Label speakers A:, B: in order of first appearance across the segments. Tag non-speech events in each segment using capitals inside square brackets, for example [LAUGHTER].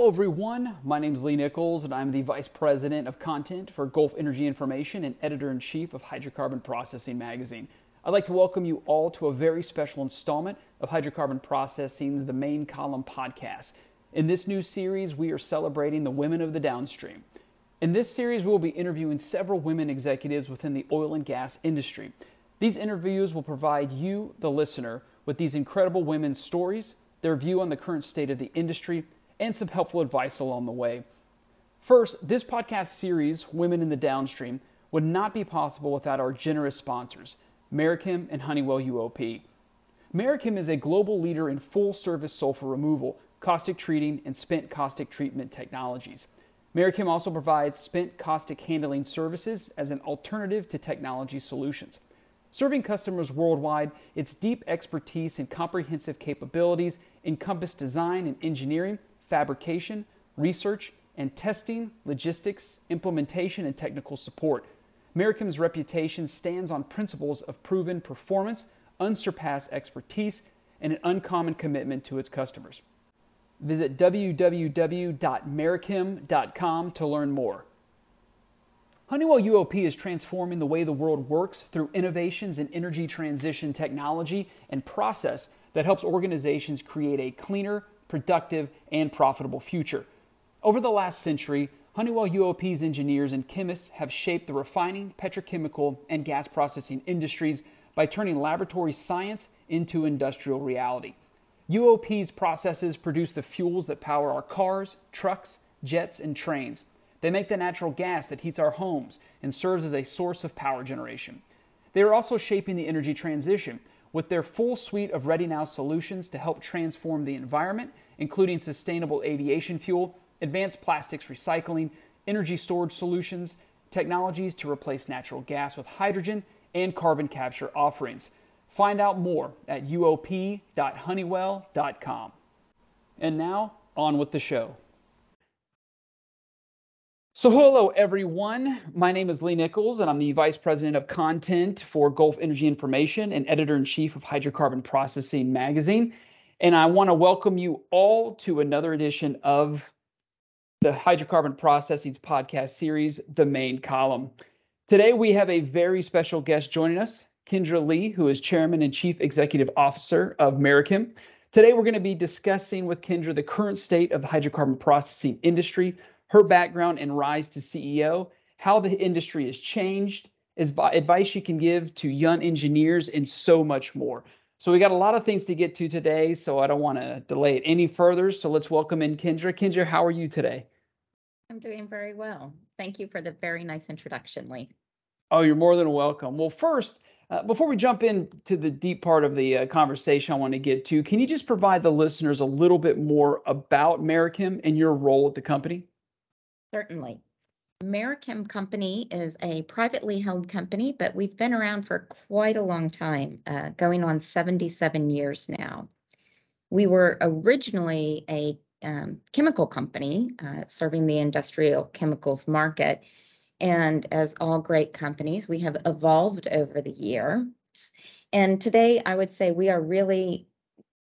A: Hello, everyone. My name is Lee Nichols, and I'm the Vice President of Content for Gulf Energy Information and Editor in Chief of Hydrocarbon Processing Magazine. I'd like to welcome you all to a very special installment of Hydrocarbon Processing's The Main Column podcast. In this new series, we are celebrating the women of the downstream. In this series, we will be interviewing several women executives within the oil and gas industry. These interviews will provide you, the listener, with these incredible women's stories, their view on the current state of the industry, and some helpful advice along the way. First, this podcast series, Women in the Downstream, would not be possible without our generous sponsors, Merichem and Honeywell UOP. Merichem is a global leader in full service sulfur removal, caustic treating, and spent caustic treatment technologies. Merichem also provides spent caustic handling services as an alternative to technology solutions. Serving customers worldwide, its deep expertise and comprehensive capabilities encompass design and engineering fabrication, research, and testing, logistics, implementation, and technical support. Merichem's reputation stands on principles of proven performance, unsurpassed expertise, and an uncommon commitment to its customers. Visit www.merichem.com to learn more. Honeywell UOP is transforming the way the world works through innovations in energy transition technology and process that helps organizations create a cleaner, productive, and profitable future. Over the last century, Honeywell UOP's engineers and chemists have shaped the refining, petrochemical, and gas processing industries by turning laboratory science into industrial reality. UOP's processes produce the fuels that power our cars, trucks, jets, and trains. They make the natural gas that heats our homes and serves as a source of power generation. They are also shaping the energy transition with their full suite of Ready Now solutions to help transform the environment, including sustainable aviation fuel, advanced plastics recycling, energy storage solutions, technologies to replace natural gas with hydrogen, and carbon capture offerings. Find out more at uop.honeywell.com. And now, on with the show. So, hello everyone. My name is Lee Nichols, and I'm the Vice President of Content for Gulf Energy Information and Editor in Chief of Hydrocarbon Processing Magazine. And I want to welcome you all to another edition of the Hydrocarbon Processing's podcast series, The Main Column. Today, we have a very special guest joining us, Kendra Lee, who is Chairman and Chief Executive Officer of Merichem. Today, we're going to be discussing with Kendra the current state of the hydrocarbon processing industry her background and rise to CEO, how the industry has changed, advice she can give to young engineers, and so much more. So we got a lot of things to get to today, so I don't want to delay it any further. So let's welcome in Kendra. Kendra, how are you today?
B: I'm doing very well. Thank you for the very nice introduction, Lee.
A: Oh, you're more than welcome. Well, first, uh, before we jump into the deep part of the uh, conversation I want to get to, can you just provide the listeners a little bit more about Merichem and your role at the company?
B: Certainly. Merichem Company is a privately held company, but we've been around for quite a long time, uh, going on 77 years now. We were originally a um, chemical company uh, serving the industrial chemicals market. And as all great companies, we have evolved over the years. And today, I would say we are really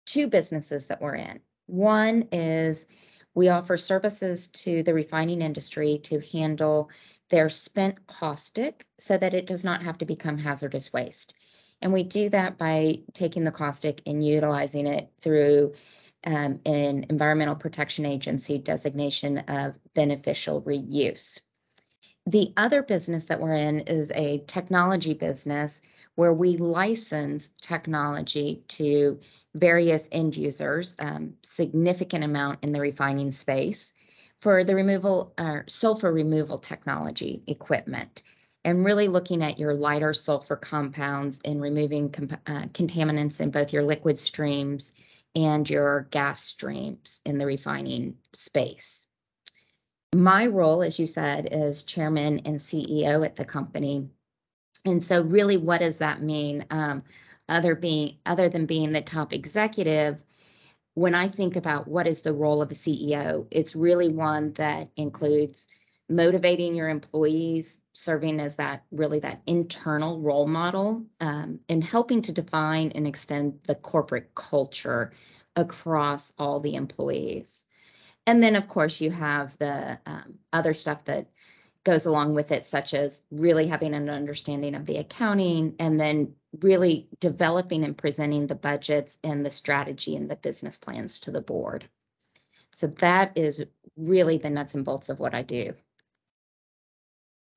B: two businesses that we're in. One is we offer services to the refining industry to handle their spent caustic so that it does not have to become hazardous waste. And we do that by taking the caustic and utilizing it through um, an Environmental Protection Agency designation of beneficial reuse. The other business that we're in is a technology business where we license technology to various end users, um, significant amount in the refining space for the removal or uh, sulfur removal technology equipment and really looking at your lighter sulfur compounds and removing uh, contaminants in both your liquid streams and your gas streams in the refining space. My role, as you said, is chairman and CEO at the company. And so, really, what does that mean? Um, other being other than being the top executive when i think about what is the role of a ceo it's really one that includes motivating your employees serving as that really that internal role model um, and helping to define and extend the corporate culture across all the employees. And then, of course, you have the um, other stuff that goes along with it, such as really having an understanding of the accounting and then really developing and presenting the budgets and the strategy and the business plans to the board. So that is really the nuts and bolts of what I do.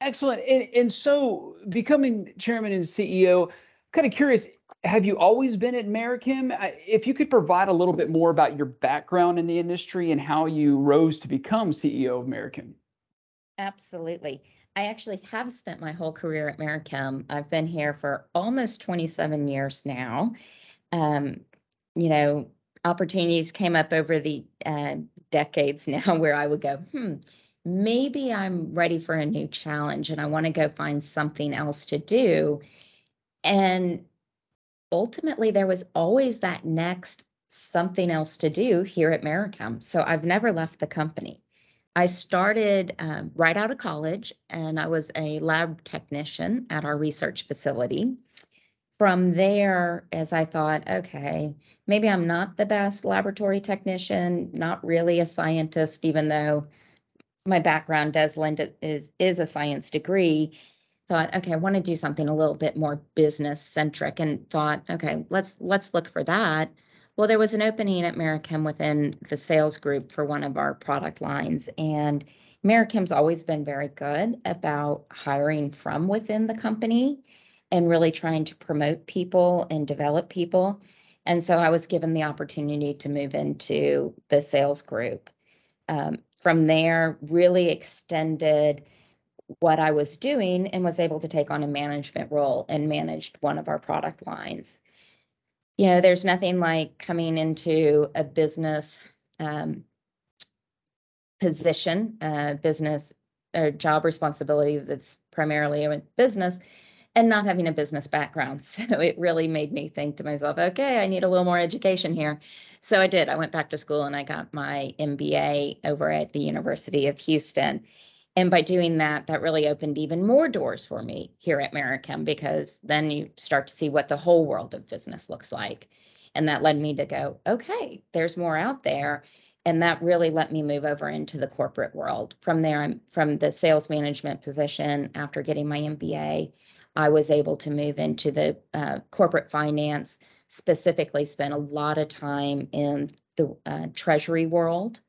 A: Excellent. And, and so becoming chairman and CEO, kind of curious, have you always been at Merichem? If you could provide a little bit more about your background in the industry and how you rose to become CEO of Merichem.
B: Absolutely. I actually have spent my whole career at Merichem. I've been here for almost 27 years now. Um, you know, opportunities came up over the uh, decades [LAUGHS] now where I would go, hmm, maybe I'm ready for a new challenge and I want to go find something else to do. And ultimately, there was always that next something else to do here at Merichem. So I've never left the company. I started um, right out of college and I was a lab technician at our research facility. From there, as I thought, okay, maybe I'm not the best laboratory technician, not really a scientist, even though my background does lend is is a science degree. Thought, okay, I want to do something a little bit more business centric, and thought, okay, let's let's look for that. Well, there was an opening at Merichem within the sales group for one of our product lines. And Merichem's always been very good about hiring from within the company and really trying to promote people and develop people. And so I was given the opportunity to move into the sales group. Um, from there, really extended what I was doing and was able to take on a management role and managed one of our product lines you know, there's nothing like coming into a business um, position, uh, business or job responsibility that's primarily a business and not having a business background. [LAUGHS] So it really made me think to myself, okay, I need a little more education here. So I did. I went back to school and I got my MBA over at the University of Houston. And by doing that, that really opened even more doors for me here at Merichem because then you start to see what the whole world of business looks like. And that led me to go, okay, there's more out there. And that really let me move over into the corporate world. From there, from the sales management position after getting my MBA. I was able to move into the uh, corporate finance, specifically, spent a lot of time in the uh, treasury world,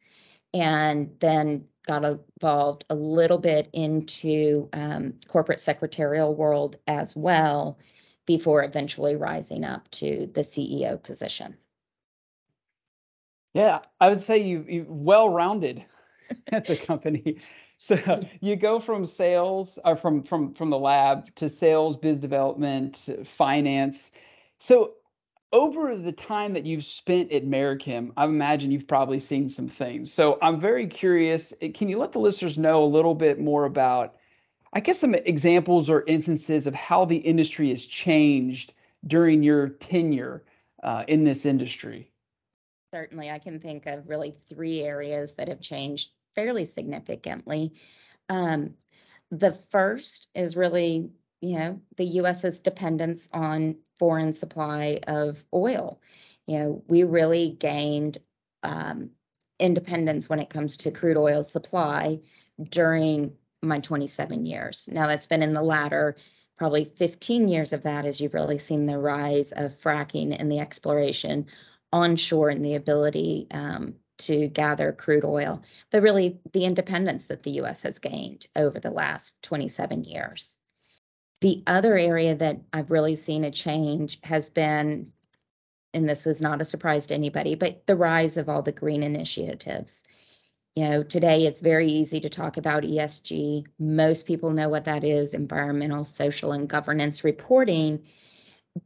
B: and then got involved a little bit into um, corporate secretarial world as well before eventually rising up to the CEO position.
A: Yeah, I would say you you well-rounded at [LAUGHS] the company. So you go from sales or from from from the lab to sales, biz development, finance. So over the time that you've spent at Merichem, I imagine you've probably seen some things. So I'm very curious. Eh, can you let the listeners know a little bit more about, I guess, some examples or instances of how the industry has changed during your tenure uh, in this industry?
B: Certainly, I can think of really three areas that have changed fairly significantly. Um, the first is really you know, the US's dependence on foreign supply of oil. You know, we really gained um, independence when it comes to crude oil supply during my 27 years. Now, that's been in the latter probably 15 years of that as you've really seen the rise of fracking and the exploration onshore and the ability um, to gather crude oil, but really the independence that the US has gained over the last 27 years. The other area that I've really seen a change has been, and this was not a surprise to anybody, but the rise of all the green initiatives. You know, today it's very easy to talk about ESG. Most people know what that is environmental, social, and governance reporting.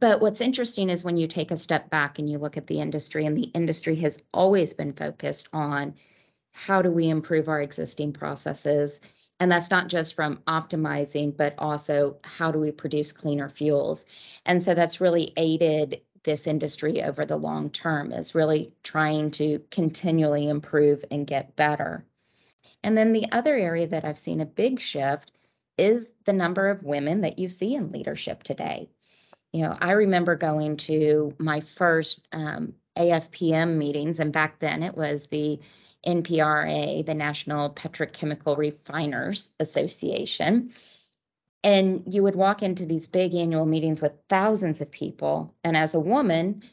B: But what's interesting is when you take a step back and you look at the industry, and the industry has always been focused on how do we improve our existing processes and that's not just from optimizing, but also how do we produce cleaner fuels? And so that's really aided this industry over the long term is really trying to continually improve and get better. And then the other area that I've seen a big shift is the number of women that you see in leadership today. You know, I remember going to my first um, AFPM meetings, and back then it was the NPRA, the National Petrochemical Refiners Association. And you would walk into these big annual meetings with thousands of people. And as a woman,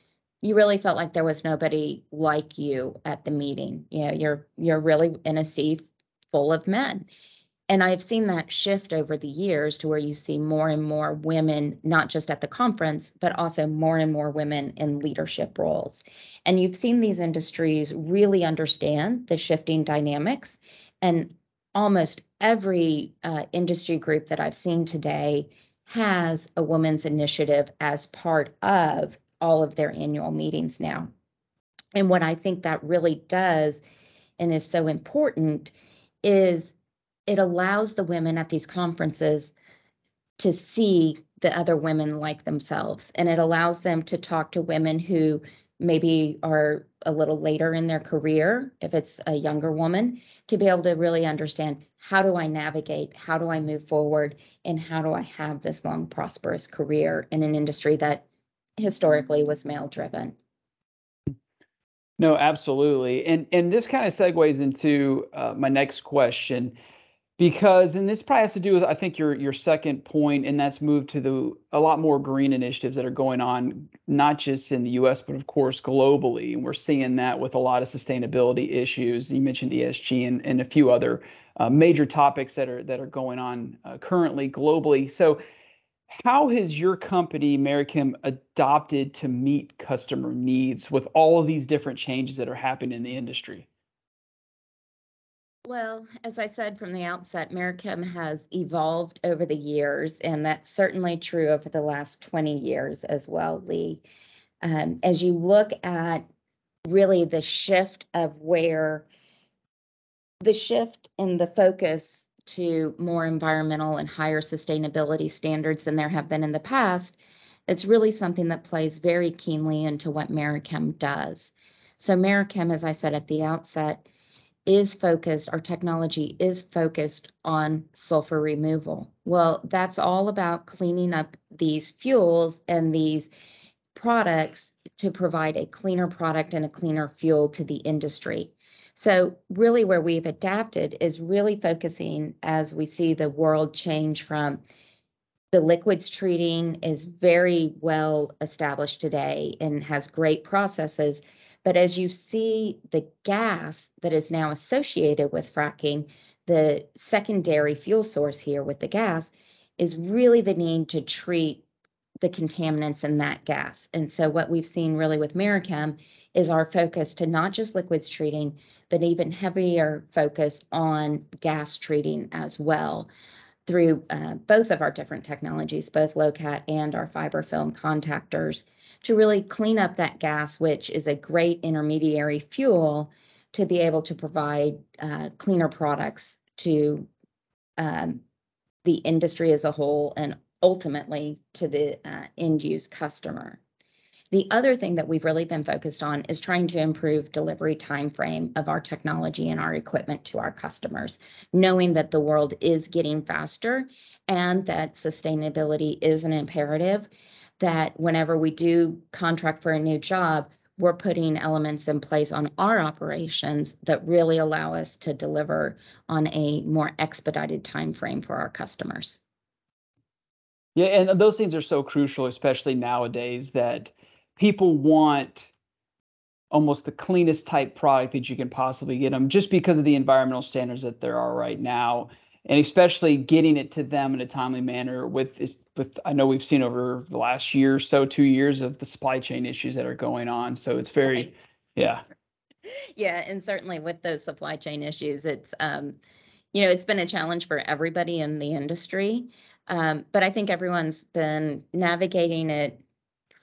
B: you really felt like there was nobody like you at the meeting. You know, you're you're really in a sea full of men. And I've seen that shift over the years to where you see more and more women, not just at the conference, but also more and more women in leadership roles. And you've seen these industries really understand the shifting dynamics. And almost every uh, industry group that I've seen today has a women's initiative as part of all of their annual meetings now. And what I think that really does and is so important is it allows the women at these conferences to see the other women like themselves. And it allows them to talk to women who maybe are a little later in their career if it's a younger woman to be able to really understand how do i navigate? How do i move forward? And how do i have this long prosperous career in an industry that historically was male driven
A: no absolutely. And and this kind of segues into uh, my next question because and this probably has to do with i think your your second point and that's moved to the a lot more green initiatives that are going on not just in the us but of course globally. And we're seeing that with a lot of sustainability issues. You mentioned esg and, and a few other uh, major topics that are that are going on uh, currently globally. So how has your company Merichem adopted to meet customer needs with all of these different changes that are happening in the industry
B: well, as I said from the outset, Merichem has evolved over the years, and that's certainly true over the last 20 years as well, Lee. Um, as you look at really the shift of where the shift in the focus to more environmental and higher sustainability standards than there have been in the past, it's really something that plays very keenly into what Merichem does. So, Merichem, as I said at the outset, is focused, our technology is focused on sulfur removal. Well, that's all about cleaning up these fuels and these products to provide a cleaner product and a cleaner fuel to the industry. So, really, where we've adapted is really focusing as we see the world change from the liquids treating is very well established today and has great processes but as you see the gas that is now associated with fracking, the secondary fuel source here with the gas is really the need to treat the contaminants in that gas. And so what we've seen really with Merichem is our focus to not just liquids treating, but even heavier focus on gas treating as well through uh, both of our different technologies, both LO-CAT and our fiber film contactors to really clean up that gas, which is a great intermediary fuel to be able to provide uh, cleaner products to um, the industry as a whole and ultimately to the uh, end use customer. The other thing that we've really been focused on is trying to improve delivery time frame of our technology and our equipment to our customers, knowing that the world is getting faster and that sustainability is an imperative that whenever we do contract for a new job, we're putting elements in place on our operations that really allow us to deliver on a more expedited time frame for our customers.
A: Yeah, and those things are so crucial, especially nowadays, that people want almost the cleanest type product that you can possibly get them just because of the environmental standards that there are right now and especially getting it to them in a timely manner with with I know we've seen over the last year or so, two years of the supply chain issues that are going on. So it's very, right. yeah.
B: Yeah, and certainly with those supply chain issues, it's um, you know, it's been a challenge for everybody in the industry. Um, but I think everyone's been navigating it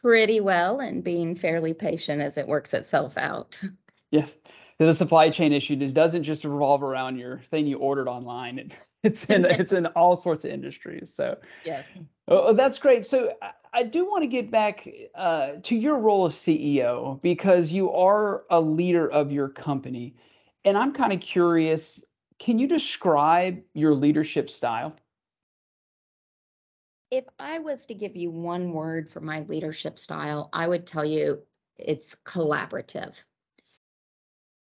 B: pretty well and being fairly patient as it works itself out. [LAUGHS]
A: Yes. The supply chain issue just doesn't just revolve around your thing you ordered online. It it's in [LAUGHS] it's in all sorts of industries. So
B: yes,
A: oh, oh that's great. So I, I do want to get back uh, to your role as CEO because you are a leader of your company, and I'm kind of curious. Can you describe your leadership style?
B: If I was to give you one word for my leadership style, I would tell you it's collaborative.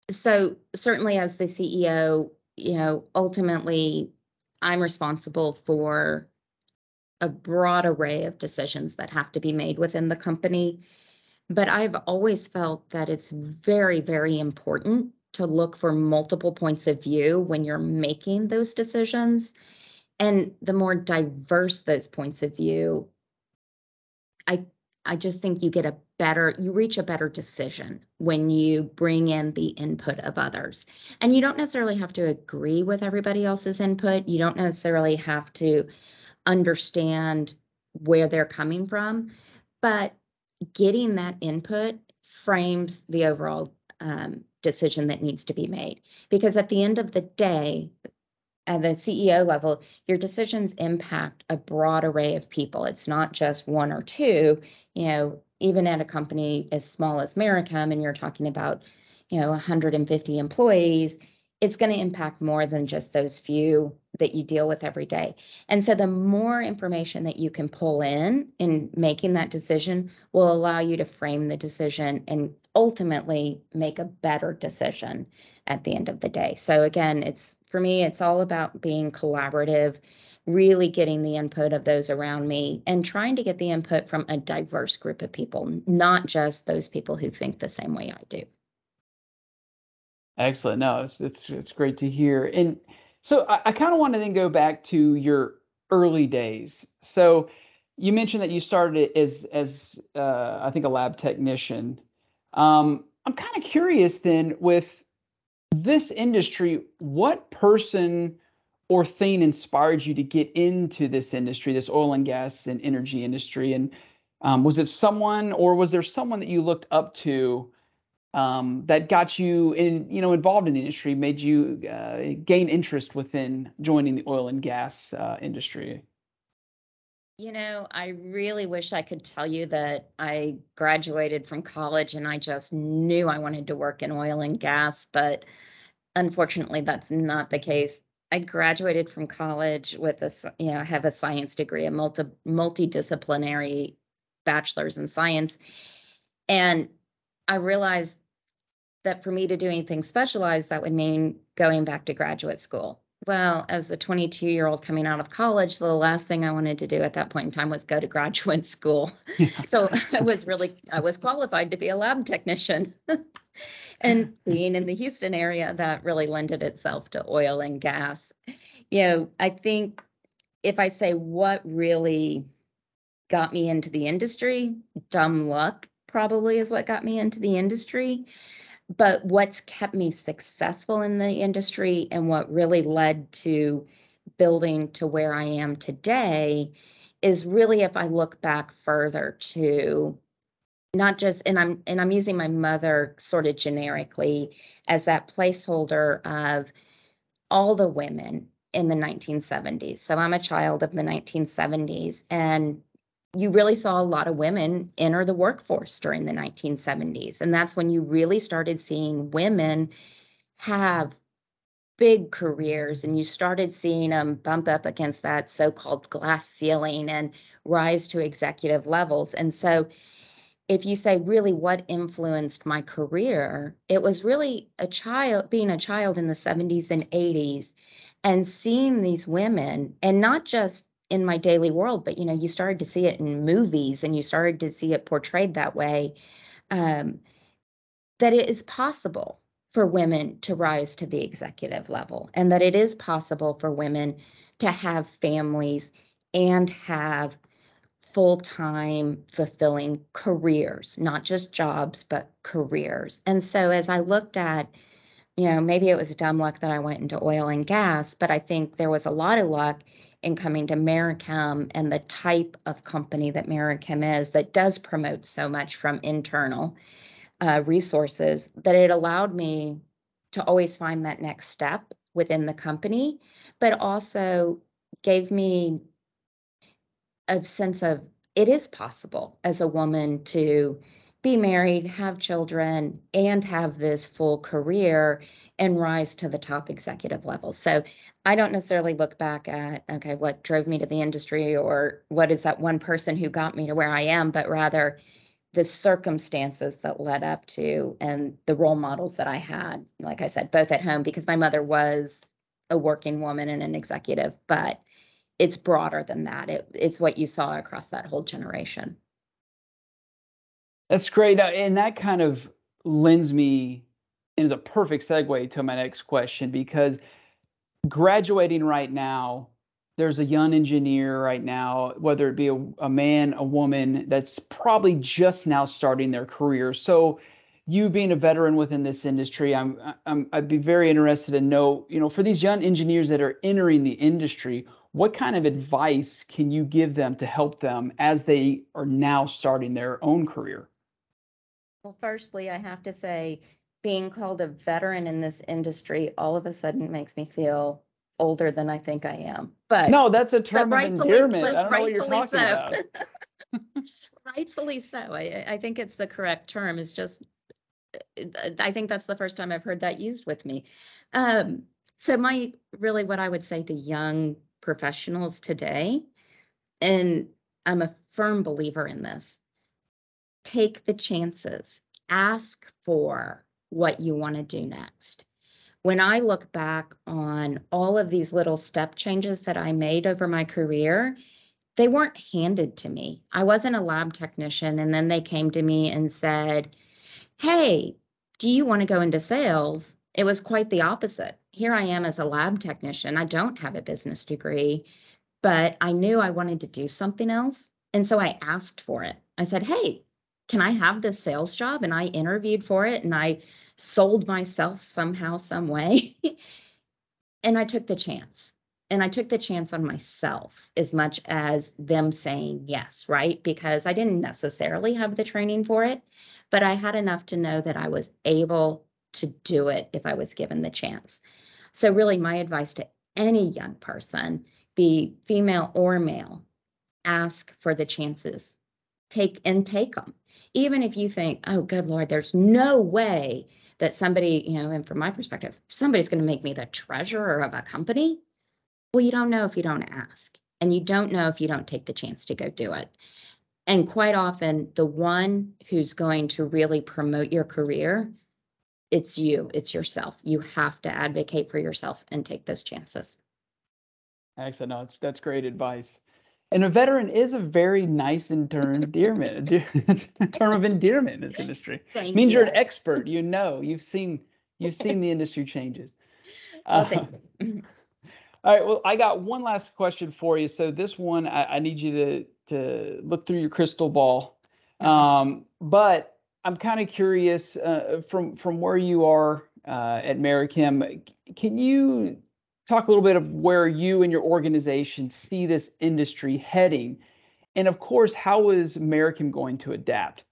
B: So certainly as the CEO, you know, ultimately I'm responsible for a broad array of decisions that have to be made within the company. But I've always felt that it's very, very important to look for multiple points of view when you're making those decisions. And the more diverse those points of view, I I just think you get a better, you reach a better decision when you bring in the input of others. And you don't necessarily have to agree with everybody else's input. You don't necessarily have to understand where they're coming from, but getting that input frames the overall um, decision that needs to be made. Because at the end of the day, at the CEO level, your decisions impact a broad array of people. It's not just one or two. You know, even at a company as small as Merichem, and you're talking about, you know, 150 employees, it's going to impact more than just those few that you deal with every day. And so the more information that you can pull in in making that decision will allow you to frame the decision and ultimately make a better decision at the end of the day. So again, it's for me it's all about being collaborative, really getting the input of those around me and trying to get the input from a diverse group of people, not just those people who think the same way I do.
A: Excellent. No, it's it's it's great to hear. And so I, I kind of want to then go back to your early days. So you mentioned that you started as as uh, I think a lab technician. Um, I'm kind of curious then with this industry, what person or thing inspired you to get into this industry, this oil and gas and energy industry? And um, was it someone, or was there someone that you looked up to um, that got you in, you know, involved in the industry, made you uh, gain interest within joining the oil and gas uh, industry?
B: You know, I really wish I could tell you that I graduated from college and I just knew I wanted to work in oil and gas, but unfortunately, that's not the case. I graduated from college with a, you know, have a science degree, a multi multidisciplinary bachelor's in science, and I realized that for me to do anything specialized, that would mean going back to graduate school. Well, as a 22 year old coming out of college, the last thing I wanted to do at that point in time was go to graduate [LAUGHS] school. so I was really, I was qualified to be a lab technician. [LAUGHS] and being in the Houston area, that really lended itself to oil and gas. You know, I think if I say what really got me into the industry, dumb luck probably is what got me into the industry. But what's kept me successful in the industry and what really led to building to where I am today is really if I look back further to not just and I'm and I'm using my mother sort of generically as that placeholder of all the women in the 1970s. So I'm a child of the 1970s and you really saw a lot of women enter the workforce during the 1970s. And that's when you really started seeing women have big careers and you started seeing them bump up against that so called glass ceiling and rise to executive levels. And so, if you say really what influenced my career, it was really a child, being a child in the 70s and 80s and seeing these women and not just in my daily world but you know you started to see it in movies and you started to see it portrayed that way um, that it is possible for women to rise to the executive level and that it is possible for women to have families and have full-time fulfilling careers not just jobs but careers. And so as i looked at you know maybe it was dumb luck that i went into oil and gas but i think there was a lot of luck in coming to Merichem and the type of company that Merichem is that does promote so much from internal uh, resources that it allowed me to always find that next step within the company, but also gave me a sense of it is possible as a woman to be married, have children, and have this full career and rise to the top executive level. So I don't necessarily look back at, okay, what drove me to the industry or what is that one person who got me to where I am, but rather the circumstances that led up to and the role models that I had, like I said, both at home because my mother was a working woman and an executive, but it's broader than that. It, it's what you saw across that whole generation.
A: That's great. And that kind of lends me and is a perfect segue to my next question because graduating right now, there's a young engineer right now, whether it be a, a man, a woman, that's probably just now starting their career. So, you being a veteran within this industry, I'm, I'm I'd be very interested to know, you know, for these young engineers that are entering the industry, what kind of advice can you give them to help them as they are now starting their own career?
B: Well, firstly, I have to say, being called a veteran in this industry all of a sudden makes me feel older than I think I am. But
A: no, that's a term of endearment. I don't know what you're talking so. about. [LAUGHS] [LAUGHS]
B: rightfully so. I, I think it's the correct term. It's just, I think that's the first time I've heard that used with me. Um, so my really what I would say to young professionals today, and I'm a firm believer in this, take the chances, ask for what you want to do next when I look back on all of these little step changes that I made over my career, they weren't handed to me. I wasn't a lab technician, and then they came to me and said, Hey, do you want to go into sales? It was quite the opposite. Here I am as a lab technician. I don't have a business degree, but I knew I wanted to do something else. And so I asked for it. I said, Hey, can I have this sales job? And I interviewed for it and I sold myself somehow, some way. [LAUGHS] and I took the chance. And I took the chance on myself as much as them saying yes, right? Because I didn't necessarily have the training for it, but I had enough to know that I was able to do it if I was given the chance. So, really, my advice to any young person, be female or male, ask for the chances, take and take them. Even if you think, oh, good Lord, there's no way that somebody, you know, and from my perspective, somebody's going to make me the treasurer of a company. Well, you don't know if you don't ask, and you don't know if you don't take the chance to go do it. And quite often, the one who's going to really promote your career, it's you, it's yourself. You have to advocate for yourself and take those chances.
A: Excellent. No, that's, that's great advice. And a veteran is a very nice term, endearment, [LAUGHS] term of endearment in this industry. Thank it means you. are an expert. You know, you've seen you've seen the industry changes. [LAUGHS]
B: Well, uh,
A: all right. Well, I got one last question for you. So this one, I, I need you to to look through your crystal ball. Um, but I'm kind of curious uh, from from where you are uh, at Merichem. Can you talk a little bit of where you and your organization see this industry heading. And of course, how is Merichem going to adapt?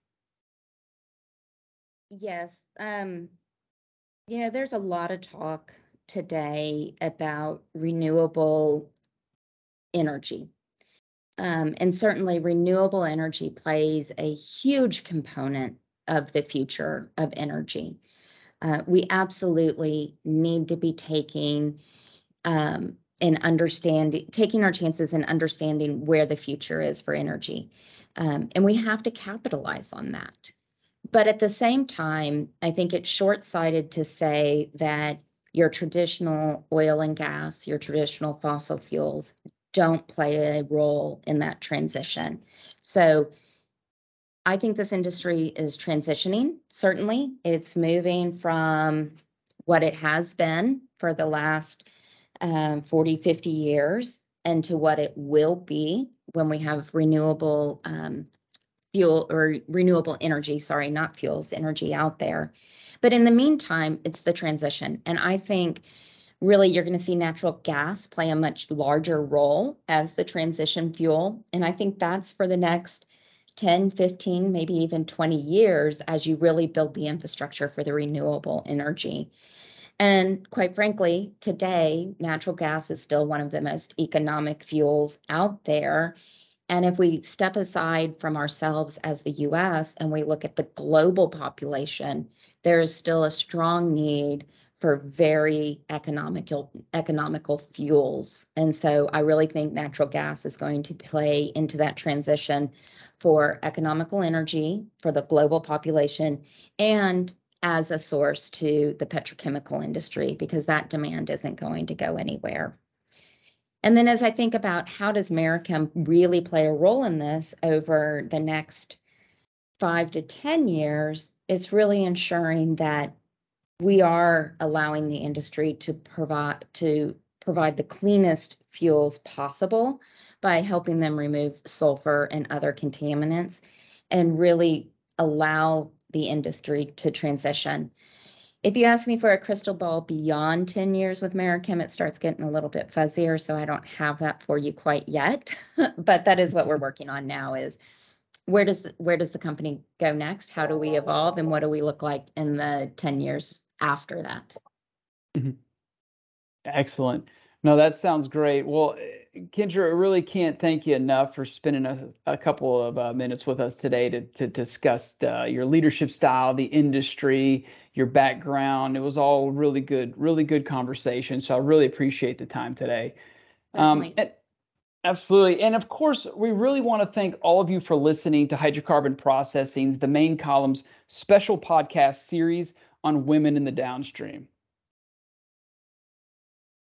B: Yes. Um, you know, there's a lot of talk today about renewable energy. Um, and certainly, renewable energy plays a huge component of the future of energy. Uh, we absolutely need to be taking um, and understanding, taking our chances and understanding where the future is for energy. Um, and we have to capitalize on that. But at the same time, I think it's short sighted to say that your traditional oil and gas, your traditional fossil fuels don't play a role in that transition. So I think this industry is transitioning, certainly. It's moving from what it has been for the last um, 40, 50 years and to what it will be when we have renewable um, fuel or renewable energy, sorry, not fuels, energy out there. But in the meantime, it's the transition. And I think really you're going to see natural gas play a much larger role as the transition fuel. And I think that's for the next 10, 15, maybe even 20 years as you really build the infrastructure for the renewable energy. And quite frankly, today, natural gas is still one of the most economic fuels out there. And if we step aside from ourselves as the US and we look at the global population, there is still a strong need for very economical economical fuels. And so I really think natural gas is going to play into that transition for economical energy for the global population and as a source to the petrochemical industry because that demand isn't going to go anywhere. And then as I think about how does Merichem really play a role in this over the next five to 10 years, it's really ensuring that we are allowing the industry to provide to provide the cleanest fuels possible by helping them remove sulfur and other contaminants and really allow the industry to transition. If you ask me for a crystal ball beyond 10 years with Merichem, it starts getting a little bit fuzzier, so I don't have that for you quite yet. [LAUGHS] but that is what we're working on now is where does the, where does the company go next? How do we evolve and what do we look like in the 10 years after that?
A: Mm-hmm. Excellent. No, that sounds great. Well, Kendra, I really can't thank you enough for spending a, a couple of uh, minutes with us today to, to discuss uh, your leadership style, the industry, your background. It was all really good, really good conversation. So I really appreciate the time today.
B: Um, and,
A: absolutely. And of course, we really want to thank all of you for listening to Hydrocarbon Processing's The Main Columns special podcast series on women in the downstream.